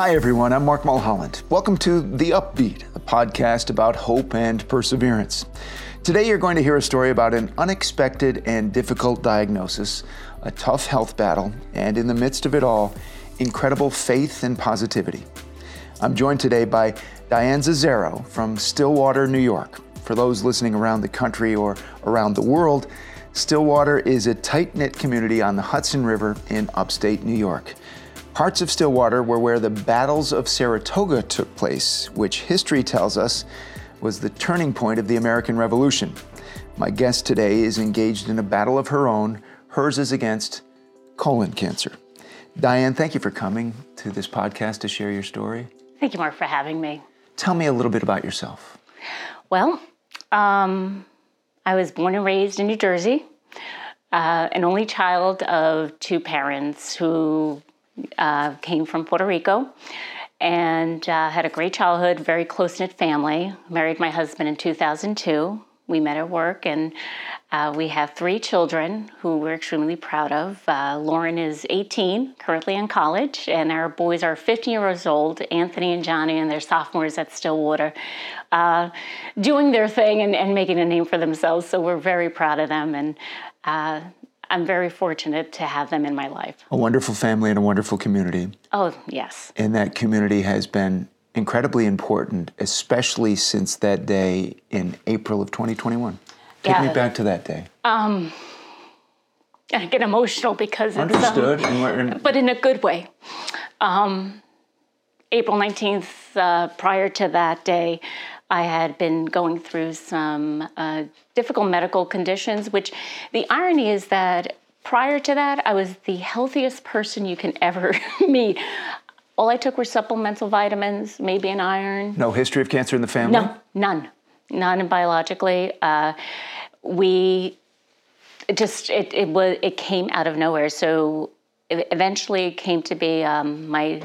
Hi, everyone. I'm Mark Mulholland. Welcome to The Upbeat, a podcast about hope and perseverance. Today, you're going to hear a story about an unexpected and difficult diagnosis, a tough health battle, and in the midst of it all, incredible faith and positivity. I'm joined today by Diane Zazzaro from Stillwater, New York. For those listening around the country or around the world, Stillwater is a tight knit community on the Hudson River in upstate New York. Parts of Stillwater were where the battles of Saratoga took place, which history tells us was the turning point of the American Revolution. My guest today is engaged in a battle of her own. Hers is against colon cancer. Diane, thank you for coming to this podcast to share your story. Thank you, Mark, for having me. Tell me a little bit about yourself. Well, um, I was born and raised in New Jersey, uh, an only child of two parents who uh, came from Puerto Rico and uh, had a great childhood, very close knit family. Married my husband in 2002. We met at work, and uh, we have three children who we're extremely proud of. Uh, Lauren is 18, currently in college, and our boys are 15 years old, Anthony and Johnny, and they're sophomores at Stillwater, uh, doing their thing and, and, making a name for themselves. So we're very proud of them, and uh, I'm very fortunate to have them in my life. A wonderful family and a wonderful community. Oh, yes. And that community has been incredibly important, especially since that day in April of 2021. Take yeah. me back to that day. Um, I get emotional because it's um, understood, um, but in a good way. Um, April 19th, uh, prior to that day, I had been going through some uh, difficult medical conditions, which the irony is that prior to that, I was the healthiest person you can ever meet. All I took were supplemental vitamins, maybe an iron. No history of cancer in the family? No, none. None biologically. Uh, we just, it, it, was, it came out of nowhere. So it eventually came to be um, my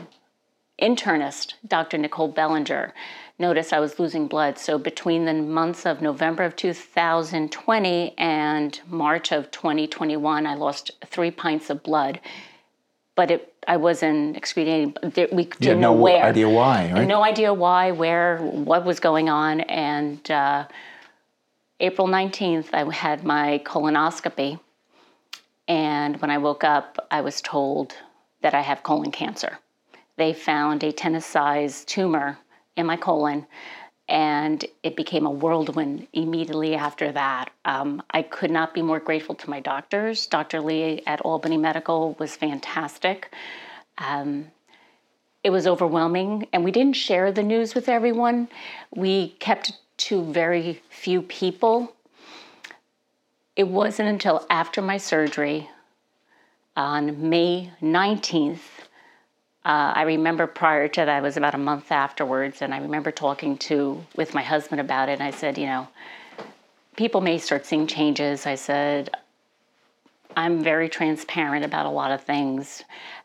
internist, Dr. Nicole Bellinger noticed I was losing blood. So between the months of November of 2020 and March of 2021, I lost three pints of blood. But it, I wasn't excreting. We didn't know no where. idea why, right? No idea why, where, what was going on. And uh, April 19th, I had my colonoscopy. And when I woke up, I was told that I have colon cancer. They found a tennis sized tumor in my colon and it became a whirlwind immediately after that. Um, I could not be more grateful to my doctors. Dr. Lee at Albany Medical was fantastic. Um, it was overwhelming, and we didn't share the news with everyone. We kept to very few people. It wasn't until after my surgery on May 19th uh, I remember prior to that, it was about a month afterwards, and I remember talking to with my husband about it. And I said, you know, people may start seeing changes. I said, I'm very transparent about a lot of things.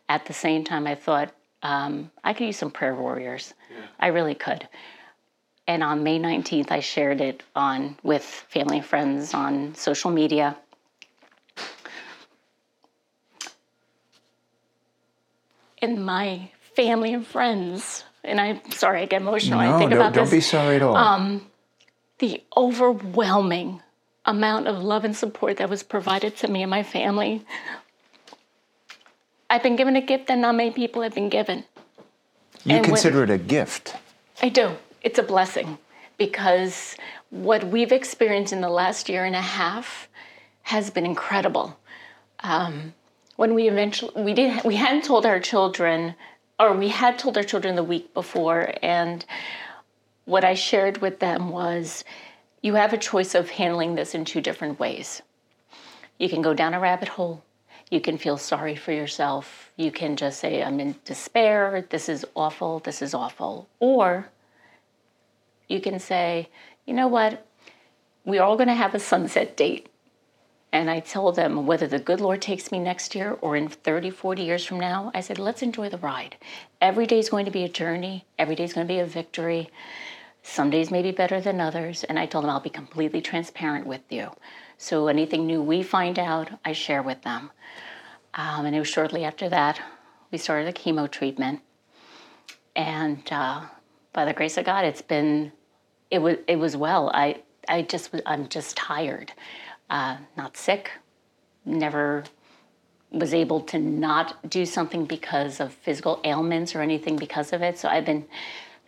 At the same time, I thought um, I could use some prayer warriors. Yeah. I really could. And on May 19th, I shared it on with family and friends on social media. And my family and friends, and I'm sorry I get emotional. No, I think don't, about don't be sorry at all. Um, the overwhelming amount of love and support that was provided to me and my family. I've been given a gift that not many people have been given. You and consider when, it a gift? I do. It's a blessing because what we've experienced in the last year and a half has been incredible. Um, when we eventually we did we hadn't told our children or we had told our children the week before and what I shared with them was you have a choice of handling this in two different ways. You can go down a rabbit hole. You can feel sorry for yourself. You can just say, I'm in despair. This is awful. This is awful. Or you can say, you know what? We're all going to have a sunset date. And I tell them whether the good Lord takes me next year or in 30, 40 years from now, I said, let's enjoy the ride. Every day is going to be a journey, every day is going to be a victory. Some days may be better than others. And I told them I'll be completely transparent with you. So anything new we find out, I share with them. Um, and it was shortly after that we started the chemo treatment. and uh, by the grace of God, it's been it was it was well. I I just I'm just tired, uh, not sick, never was able to not do something because of physical ailments or anything because of it. So I've been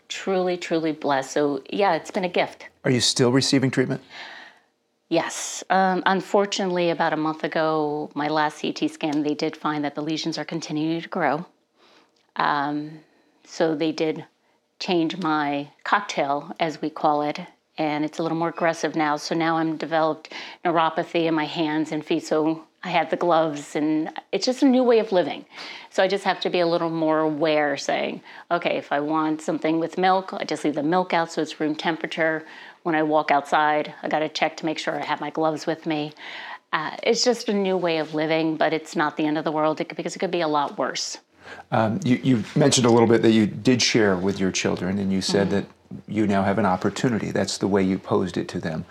truly, truly blessed. So yeah, it's been a gift. Are you still receiving treatment? Yes. Um, unfortunately, about a month ago, my last CT scan, they did find that the lesions are continuing to grow. Um, so they did change my cocktail, as we call it, and it's a little more aggressive now. So now I'm developed neuropathy in my hands and feet. So I have the gloves, and it's just a new way of living. So I just have to be a little more aware, saying, okay, if I want something with milk, I just leave the milk out so it's room temperature. When I walk outside, I got to check to make sure I have my gloves with me. Uh, it's just a new way of living, but it's not the end of the world because it could be a lot worse. Um, you, you, mentioned a little bit that you did share with your children, and you said mm-hmm. that you now have an opportunity. That's the way you posed it to them.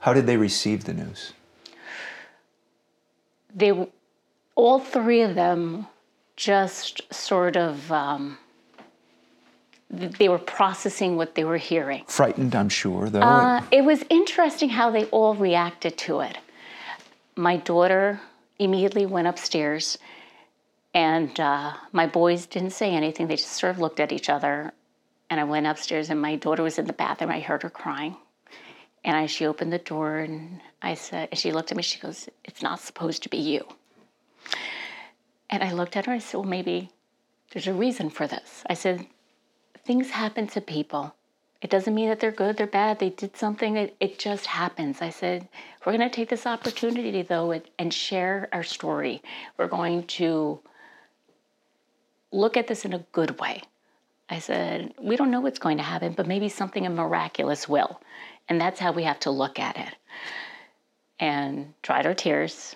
How did they receive the news? They, all three of them, just sort of. Um, they were processing what they were hearing. Frightened, I'm sure, though. Uh, it was interesting how they all reacted to it. My daughter immediately went upstairs and uh, my boys didn't say anything. They just sort of looked at each other. And I went upstairs, and my daughter was in the bathroom. I heard her crying. And I, she opened the door, and I said, and she looked at me, she goes, It's not supposed to be you. And I looked at her, I said, Well, maybe there's a reason for this. I said, Things happen to people. It doesn't mean that they're good, they're bad, they did something, it, it just happens. I said, We're going to take this opportunity, though, and, and share our story. We're going to look at this in a good way. I said, We don't know what's going to happen, but maybe something miraculous will. And that's how we have to look at it. And dried our tears.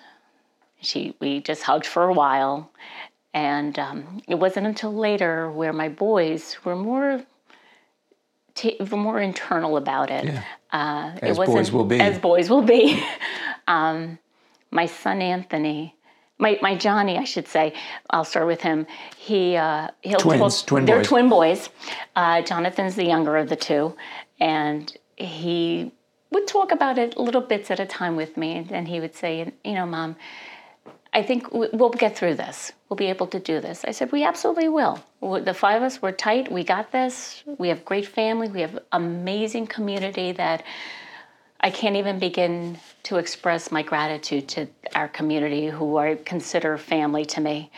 She, we just hugged for a while. And um, it wasn't until later where my boys were more t- were more internal about it. Yeah. Uh, as it boys will be. As boys will be. um, my son Anthony my, my Johnny, I should say. I'll start with him. He uh, he'll twins, twin they're boys. twin boys. Uh, Jonathan's the younger of the two, and he would talk about it little bits at a time with me, and he would say, "You know, Mom, I think we'll get through this. We'll be able to do this." I said, "We absolutely will. The five of us, we're tight. We got this. We have great family. We have amazing community that." I can't even begin to express my gratitude to our community, who I consider family to me.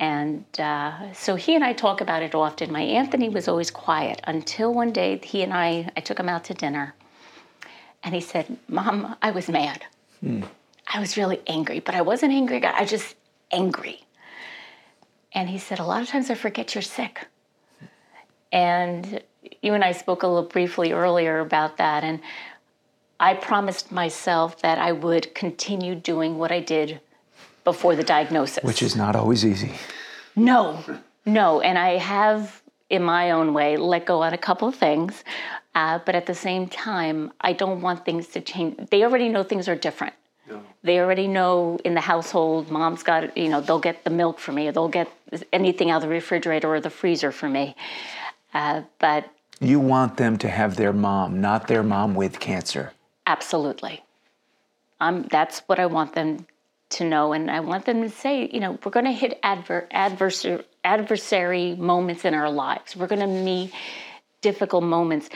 And uh, so he and I talk about it often. My Anthony was always quiet until one day he and I, I took him out to dinner. And he said, Mom, I was mad. Hmm. I was really angry, but I wasn't angry. I was just angry. And he said, A lot of times I forget you're sick. And you and I spoke a little briefly earlier about that. And I promised myself that I would continue doing what I did before the diagnosis. Which is not always easy. No, no. And I have, in my own way, let go on a couple of things. Uh, but at the same time, I don't want things to change. They already know things are different. No. They already know in the household, mom's got, you know, they'll get the milk for me, or they'll get anything out of the refrigerator or the freezer for me. Uh, but you want them to have their mom, not their mom with cancer. Absolutely. Um, that's what I want them to know. And I want them to say, you know, we're going to hit adver- adversary, adversary moments in our lives. We're going to meet difficult moments.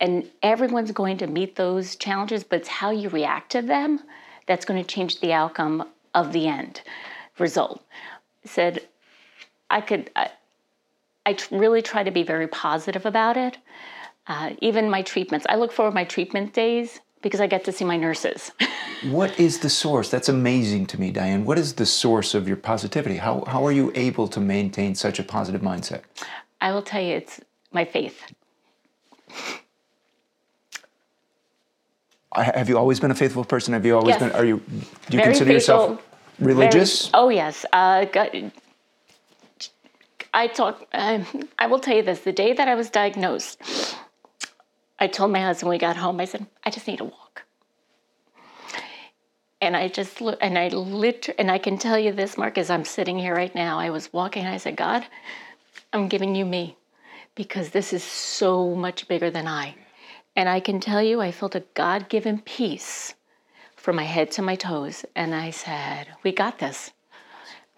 And everyone's going to meet those challenges, but it's how you react to them that's going to change the outcome of the end result. Said, I could, I, I really try to be very positive about it. Uh, even my treatments, I look forward to my treatment days because I get to see my nurses. what is the source? That's amazing to me, Diane. What is the source of your positivity? How, how are you able to maintain such a positive mindset? I will tell you, it's my faith. Have you always been a faithful person? Have you always yes. been? Are you? Do you Very consider faithful. yourself religious? Very, oh yes. Uh, God, I talk. Um, I will tell you this: the day that I was diagnosed, I told my husband when we got home, I said, I just need a walk. And I just look, and I lit, and I can tell you this, Mark, as I'm sitting here right now, I was walking and I said, God, I'm giving you me. because this is so much bigger than I. And I can tell you, I felt a God given peace from my head to my toes. And I said, We got this.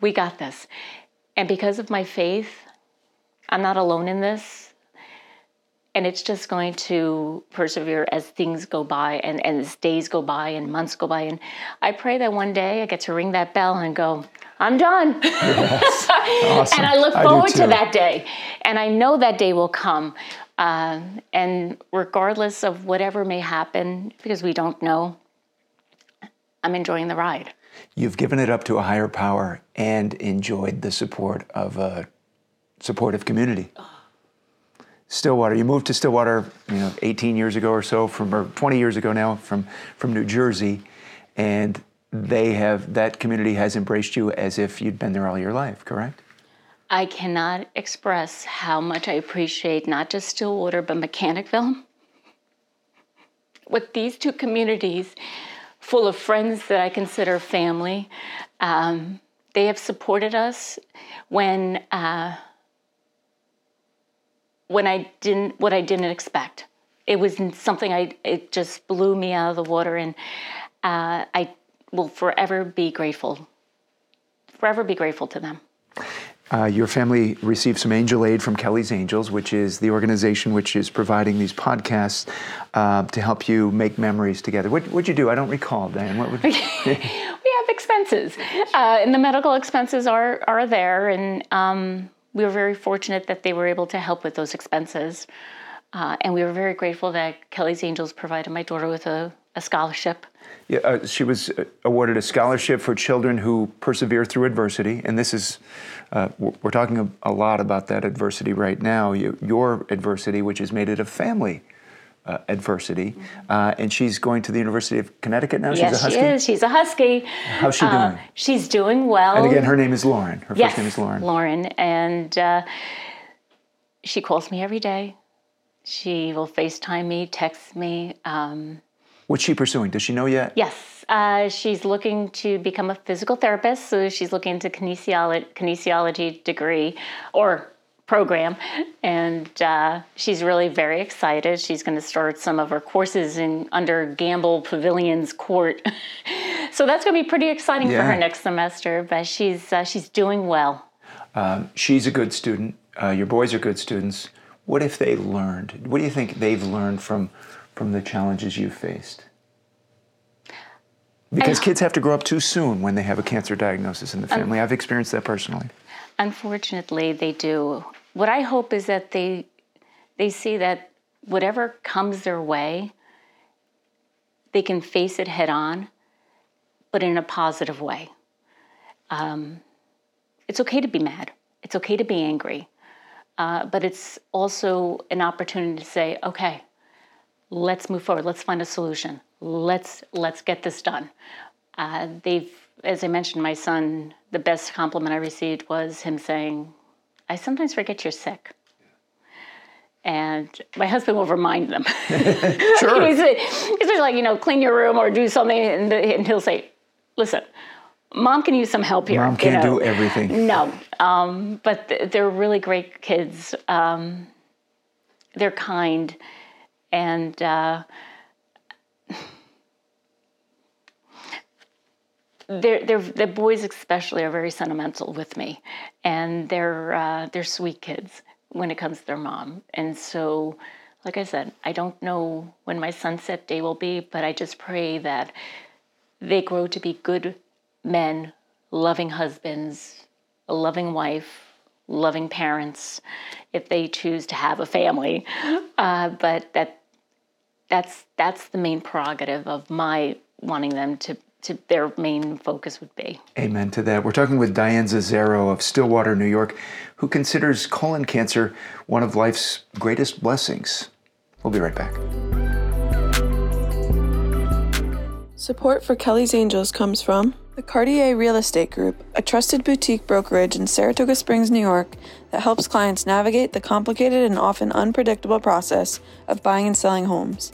We got this. And because of my faith, I'm not alone in this. And it's just going to persevere as things go by and, and as days go by and months go by. And I pray that one day I get to ring that bell and go, I'm done. Yes. awesome. and I look forward I to that day. And I know that day will come. Uh, and regardless of whatever may happen, because we don't know, I'm enjoying the ride. You've given it up to a higher power and enjoyed the support of a supportive community. Stillwater, you moved to Stillwater, you know, 18 years ago or so, from or 20 years ago now, from from New Jersey, and they have that community has embraced you as if you'd been there all your life. Correct? I cannot express how much I appreciate not just Stillwater but Mechanicville. With these two communities, full of friends that I consider family. Um, they have supported us when uh, when I didn't what I didn't expect. It was something I it just blew me out of the water, and uh, I will forever be grateful. Forever be grateful to them. Uh, your family received some angel aid from Kelly's Angels, which is the organization which is providing these podcasts uh, to help you make memories together. What would you do? I don't recall, Diane. What would? we We have expenses, uh, and the medical expenses are are there, and um, we were very fortunate that they were able to help with those expenses, uh, and we were very grateful that Kelly's Angels provided my daughter with a, a scholarship yeah, uh, she was uh, awarded a scholarship for children who persevere through adversity, and this is uh, we're talking a, lot about that adversity right now. Your adversity, which has made it a family. Uh, adversity, uh, and she's going to the University of Connecticut now. Yes, she's a husky. she is. She's a husky. How's she uh, doing? she's doing well. And again, her name is Lauren. Her yes, first name is Lauren. Lauren, and she calls me every day. She will FaceTime me, text me. Um, What's she pursuing? Does she know yet? Yes. Uh, she's looking to become a physical therapist. So she's looking into kinesiology, kinesiology degree or program. And uh, she's really very excited. She's going to start some of her courses in under Gampel Pavilion's court. so that's going to be pretty exciting yeah. for her next semester. But she's uh, she's doing well. Um, she's a good student. Uh, your boys are good students. What if they learned? What do you think they've learned from from the challenges you've faced? Because kids have to grow up too soon when they have a cancer diagnosis in the family. I've experienced that personally. Unfortunately, they do. What I hope is that they they see that whatever comes their way, they can face it head on, but in a positive way. Um, it's okay to be mad. It's okay to be angry. Uh, but it's also an opportunity to say, okay, let's move forward let's find a solution let's let's get this done uh, they've as i mentioned my son the best compliment i received was him saying i sometimes forget you're sick. And my husband will remind them. Sure. he's, he's like you know clean your room or do something and, and he'll say listen mom can use some help here mom can't you know? do everything. No um, but they're really great kids. Um, they're kind. And uh, they're, they're, the boys especially are very sentimental with me, and they're uh, they're sweet kids when it comes to their mom. And so, like I said, I don't know when my sunset day will be, but I just pray that they grow to be good men, loving husbands, a loving wife, loving parents, if they choose to have a family. Uh, but that that's that's the main prerogative of my wanting them to to their main focus would be. Amen to that. We're talking with Diane Zazzaro of Stillwater, New York, who considers colon cancer one of life's greatest blessings. We'll be right back. Support for Kelly's Angels comes from the Cartier Real Estate Group, a trusted boutique brokerage in Saratoga Springs, New York, that helps clients navigate the complicated and often unpredictable process of buying and selling homes.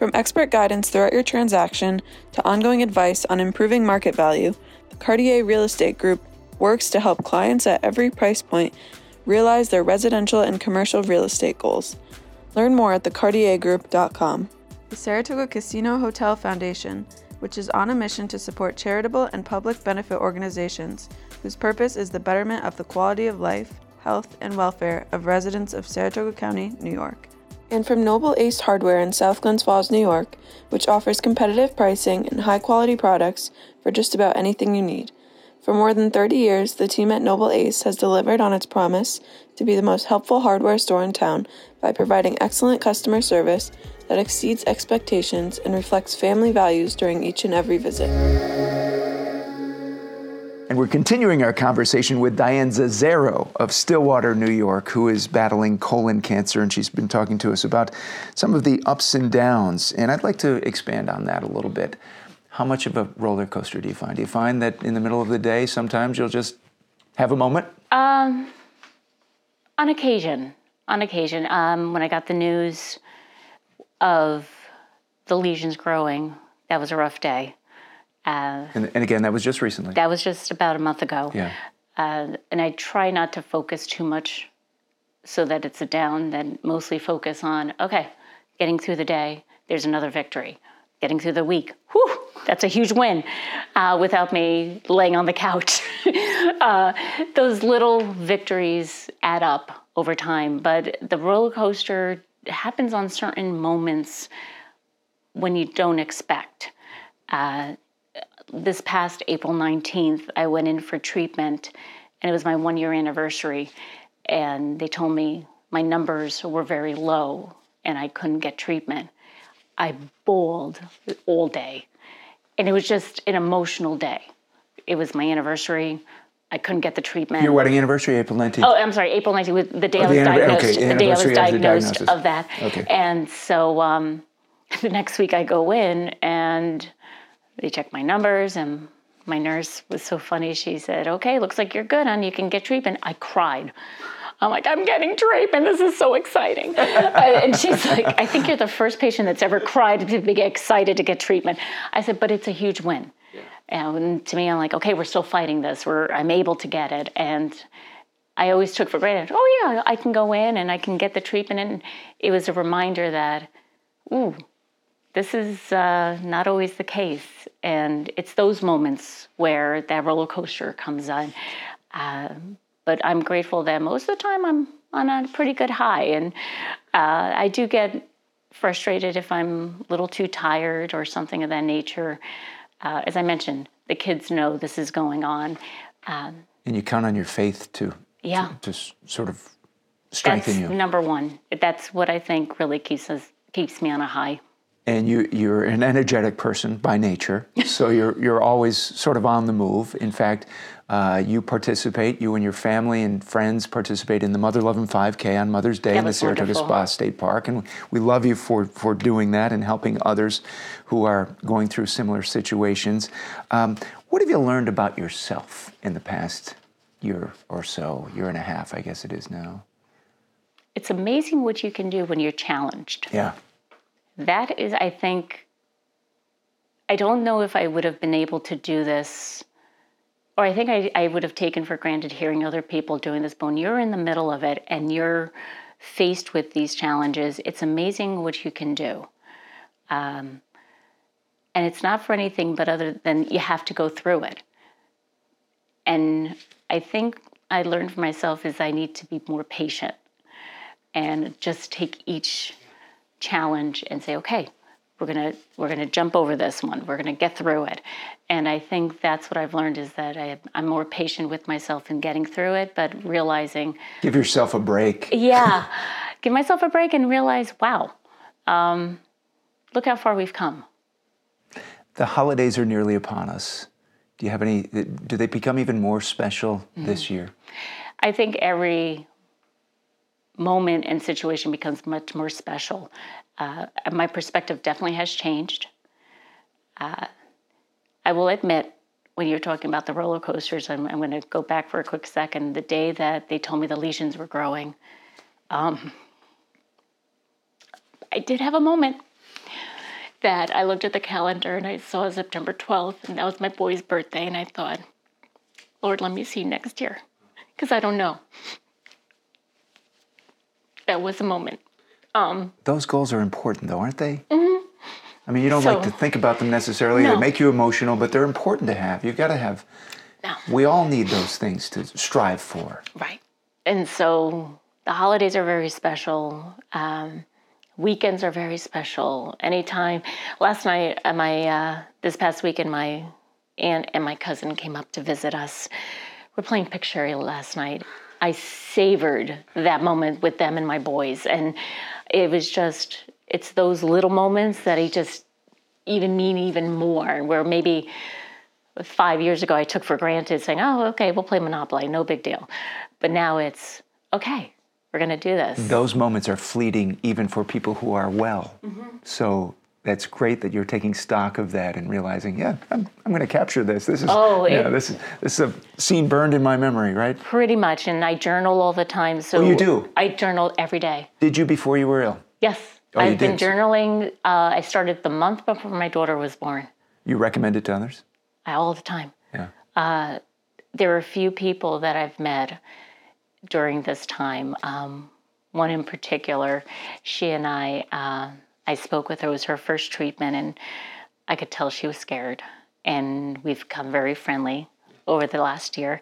From expert guidance throughout your transaction to ongoing advice on improving market value, the Cartier Real Estate Group works to help clients at every price point realize their residential and commercial real estate goals. Learn more at thecartiergroup.com. The Saratoga Casino Hotel Foundation, which is on a mission to support charitable and public benefit organizations whose purpose is the betterment of the quality of life, health, and welfare of residents of Saratoga County, New York. And from Noble Ace Hardware in South Glens Falls, New York, which offers competitive pricing and high quality products for just about anything you need. For more than 30 years, the team at Noble Ace has delivered on its promise to be the most helpful hardware store in town by providing excellent customer service that exceeds expectations and reflects family values during each and every visit. And we're continuing our conversation with Diane Zazzaro of Stillwater, New York, who is battling colon cancer, and she's been talking to us about some of the ups and downs. And I'd like to expand on that a little bit. How much of a roller coaster do you find? Do you find that in the middle of the day, sometimes you'll just have a moment? Um, on occasion, on occasion, um, when I got the news of the lesions growing, that was a rough day. Uh, And, and again, that was just recently. that was just about a month ago. yeah. Uh, and I try not to focus too much so that it's a down, then mostly focus on, okay, getting through the day, there's another victory. Getting through the week, whew, that's a huge win uh, without me laying on the couch. uh, those little victories add up over time, but the roller coaster happens on certain moments when you don't expect. Uh, this past April 19th, I went in for treatment and it was my one year anniversary. And they told me my numbers were very low and I couldn't get treatment. I bawled all day. And it was just an emotional day. It was my anniversary. I couldn't get the treatment. Your wedding anniversary, April 19th. Oh, I'm sorry, April 19th, was the day I Oh, was the diagnosed. okay, the day I was diagnosed of that. Okay. And so um, the next week I go in and they checked my numbers and my nurse was so funny. She said, "Okay, looks like you're good, and you can get treatment." I cried. I'm like, I'm getting treatment. This is so exciting. And she's like, I think you're the first patient that's ever cried to be excited to get treatment. I said, but it's a huge win. And to me, I'm like, okay, we're still fighting this. We're, I'm able to get it. And I always took for granted, oh, yeah, I can go in and I can get the treatment. And it was a reminder that, ooh, this is uh, not always the case. And it's those moments where that roller coaster comes on. Um, but I'm grateful that most of the time I'm on a pretty good high. And uh, I do get frustrated if I'm a little too tired or something of that nature. Uh, as I mentioned, the kids know this is going on. Um, And you count on your faith to, yeah, to s- sort of that's strengthen you. number one. That's what I think really keeps us keeps me on a high. And you, you're an energetic person by nature, so you're, you're always sort of on the move. In fact, uh, you participate, you and your family and friends participate in the Mother Love and 5K on Mother's Day That in the Saratoga wonderful. Spa State Park. And we love you for, for doing that and helping others who are going through similar situations. Um, what have you learned about yourself in the past year or so, year and a half, I guess it is now? It's amazing what you can do when you're challenged. Yeah. That is, I think, I don't know if I would have been able to do this, or I think I, I would have taken for granted hearing other people doing this. But you're in the middle of it and you're faced with these challenges, it's amazing what you can do. Um, and it's not for anything but other than you have to go through it. And I think I learned for myself is I need to be more patient and just take each challenge and say, okay, we're gonna we're gonna jump over this one. We're gonna get through it. And I think that's what I've learned is that I, I'm more patient with myself in getting through it, but realizing, Give yourself a break. yeah, give myself a break and realize, wow, um, look how far we've come. The holidays are nearly upon us. Do you have any? Do they become even more special Mm-hmm. this year? I think every moment and situation becomes much more special. Uh, my perspective definitely has changed. Uh, I will admit, when you're talking about the roller coasters, I'm, I'm going to go back for a quick second. The day that they told me the lesions were growing, um, I did have a moment that I looked at the calendar and I saw September 12th, and that was my boy's birthday, and I thought, Lord, let me see next year, because I don't know. That was a moment. Um, Those goals are important, though, aren't they? Mm-hmm. I mean, you don't like to think about them necessarily. They make you emotional, but they're important to have. You've got to have. No. We all need those things to strive for. Right. And so the holidays are very special. Um, weekends are very special. Anytime. Last night, uh, my uh, this past weekend, my aunt and my cousin came up to visit us. We're playing Pictionary last night. I savored that moment with them and my boys, and it was just it's those little moments that I just even mean even more. Where maybe five years ago I took for granted, saying, "Oh, okay, we'll play Monopoly, no big deal," but now it's okay. We're going to do this. Those moments are fleeting, even for people who are well. Mm-hmm. So that's great that you're taking stock of that and realizing, yeah, I'm, I'm going to capture this. This is, Oh, yeah, it- this is this is a scene burned in my memory, right? Pretty much, and I journal all the time. So Oh, you do? I journal every day. Did you before you were ill? Yes, Oh, I've been did? journaling. Uh, I started the month before my daughter was born. You recommend it to others? I, all the time. Yeah. there are a few people that I've met during this time. Um, one in particular, she and I, uh, I spoke with her. It was her first treatment, and I could tell she was scared. And we've become very friendly over the last year.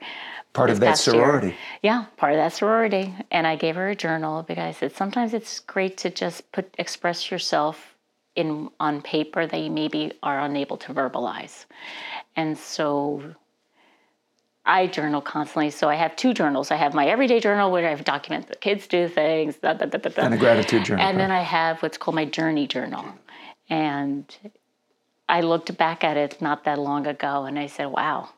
Part of that past year. sorority. Yeah, part of that sorority. And I gave her a journal because I said sometimes it's great to just put express yourself in on paper that you maybe are unable to verbalize. And so I journal constantly. So I have two journals. I have my everyday journal where I document the kids do things, da, da, da. And a gratitude journal. And then I have what's called my journey journal. And I looked back at it not that long ago and I said, wow,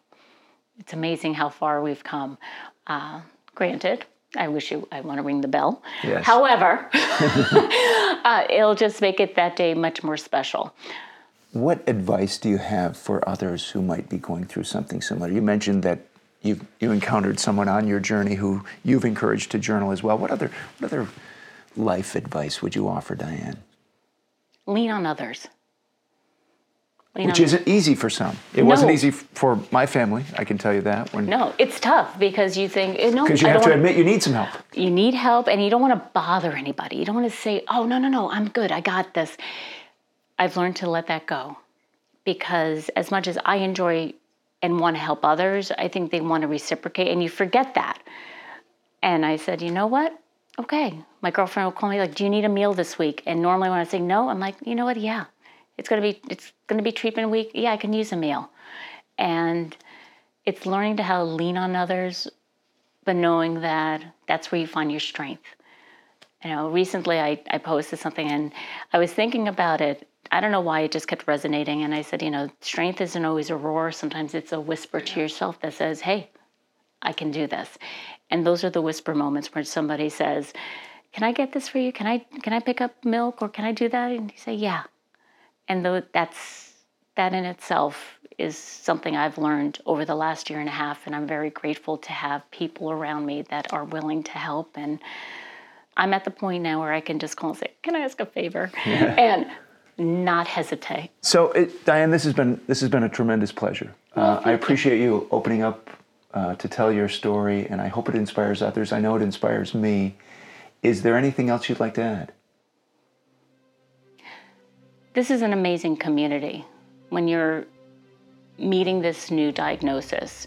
it's amazing how far we've come. Uh, granted, I wish you, I want to ring the bell. Yes. However, uh, it'll just make it that day much more special. What advice do you have for others who might be going through something similar? You mentioned that you've you encountered someone on your journey who you've encouraged to journal as well. What other what other life advice would you offer, Diane? Lean on others. Lean Which on- isn't easy for some. It wasn't easy for my family. I can tell you that. When No, it's tough because you think, eh, no, because you I have to wanna- admit you need some help. you need help and you don't want to bother anybody. You don't want to say, oh, no, no, no, I'm good. I got this. I've learned to let that go because as much as I enjoy and want to help others, I think they want to reciprocate and you forget that. And I said, you know what? Okay. My girlfriend will call me like, do you need a meal this week? And normally when I say no, I'm like, you know what? Yeah. It's gonna be it's gonna be treatment week. Yeah, I can use a meal. And it's learning to how to lean on others, but knowing that that's where you find your strength. You know, recently I, I posted something and I was thinking about it. I don't know why it just kept resonating. And I said, you know, strength isn't always a roar. Sometimes it's a whisper to yourself that says, hey, I can do this. And those are the whisper moments where somebody says, can I get this for you? Can I can I pick up milk or can I do that? And you say, yeah. And though that's that in itself is something I've learned over the last year and a half, and I'm very grateful to have people around me that are willing to help. And I'm at the point now where I can just call and say, "Can I ask a favor?" and not hesitate. So, it, Diane, this has been this has been a tremendous pleasure. Uh, I appreciate you opening up uh, to tell your story, and I hope it inspires others. I know it inspires me. Is there anything else you'd like to add? This is an amazing community. When you're meeting this new diagnosis,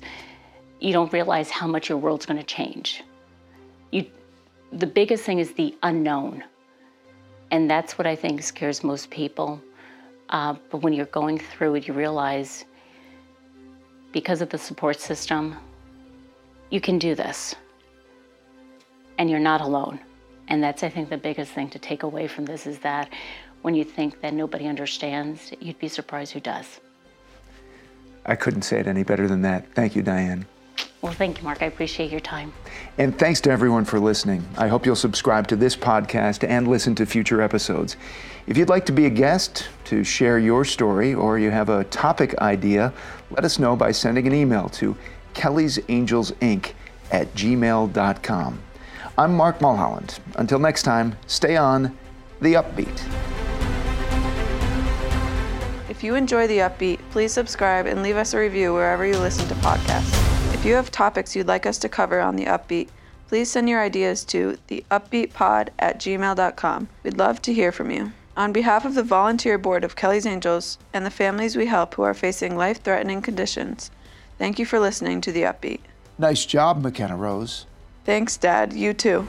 you don't realize how much your world's going to change. You, the biggest thing is the unknown. And that's what I think scares most people. Uh, but when you're going through it, you realize because of the support system, you can do this. And you're not alone. And that's, I think, the biggest thing to take away from this is that when you think that nobody understands, you'd be surprised who does. I couldn't say it any better than that. Thank you, Diane. Well, thank you, Mark. I appreciate your time. And thanks to everyone for listening. I hope you'll subscribe to this podcast and listen to future episodes. If you'd like to be a guest, to share your story, or you have a topic idea, let us know by sending an email to Kelly's Angels Inc. at gmail.com. I'm Mark Mulholland. Until next time, stay on the upbeat. If you enjoy The Upbeat, please subscribe and leave us a review wherever you listen to podcasts. If you have topics you'd like us to cover on The Upbeat, please send your ideas to theupbeatpod at gmail.com. We'd love to hear from you. On behalf of the volunteer board of Kelly's Angels and the families we help who are facing life threatening conditions, thank you for listening to The Upbeat. Nice job, McKenna Rose. Thanks, Dad. You too.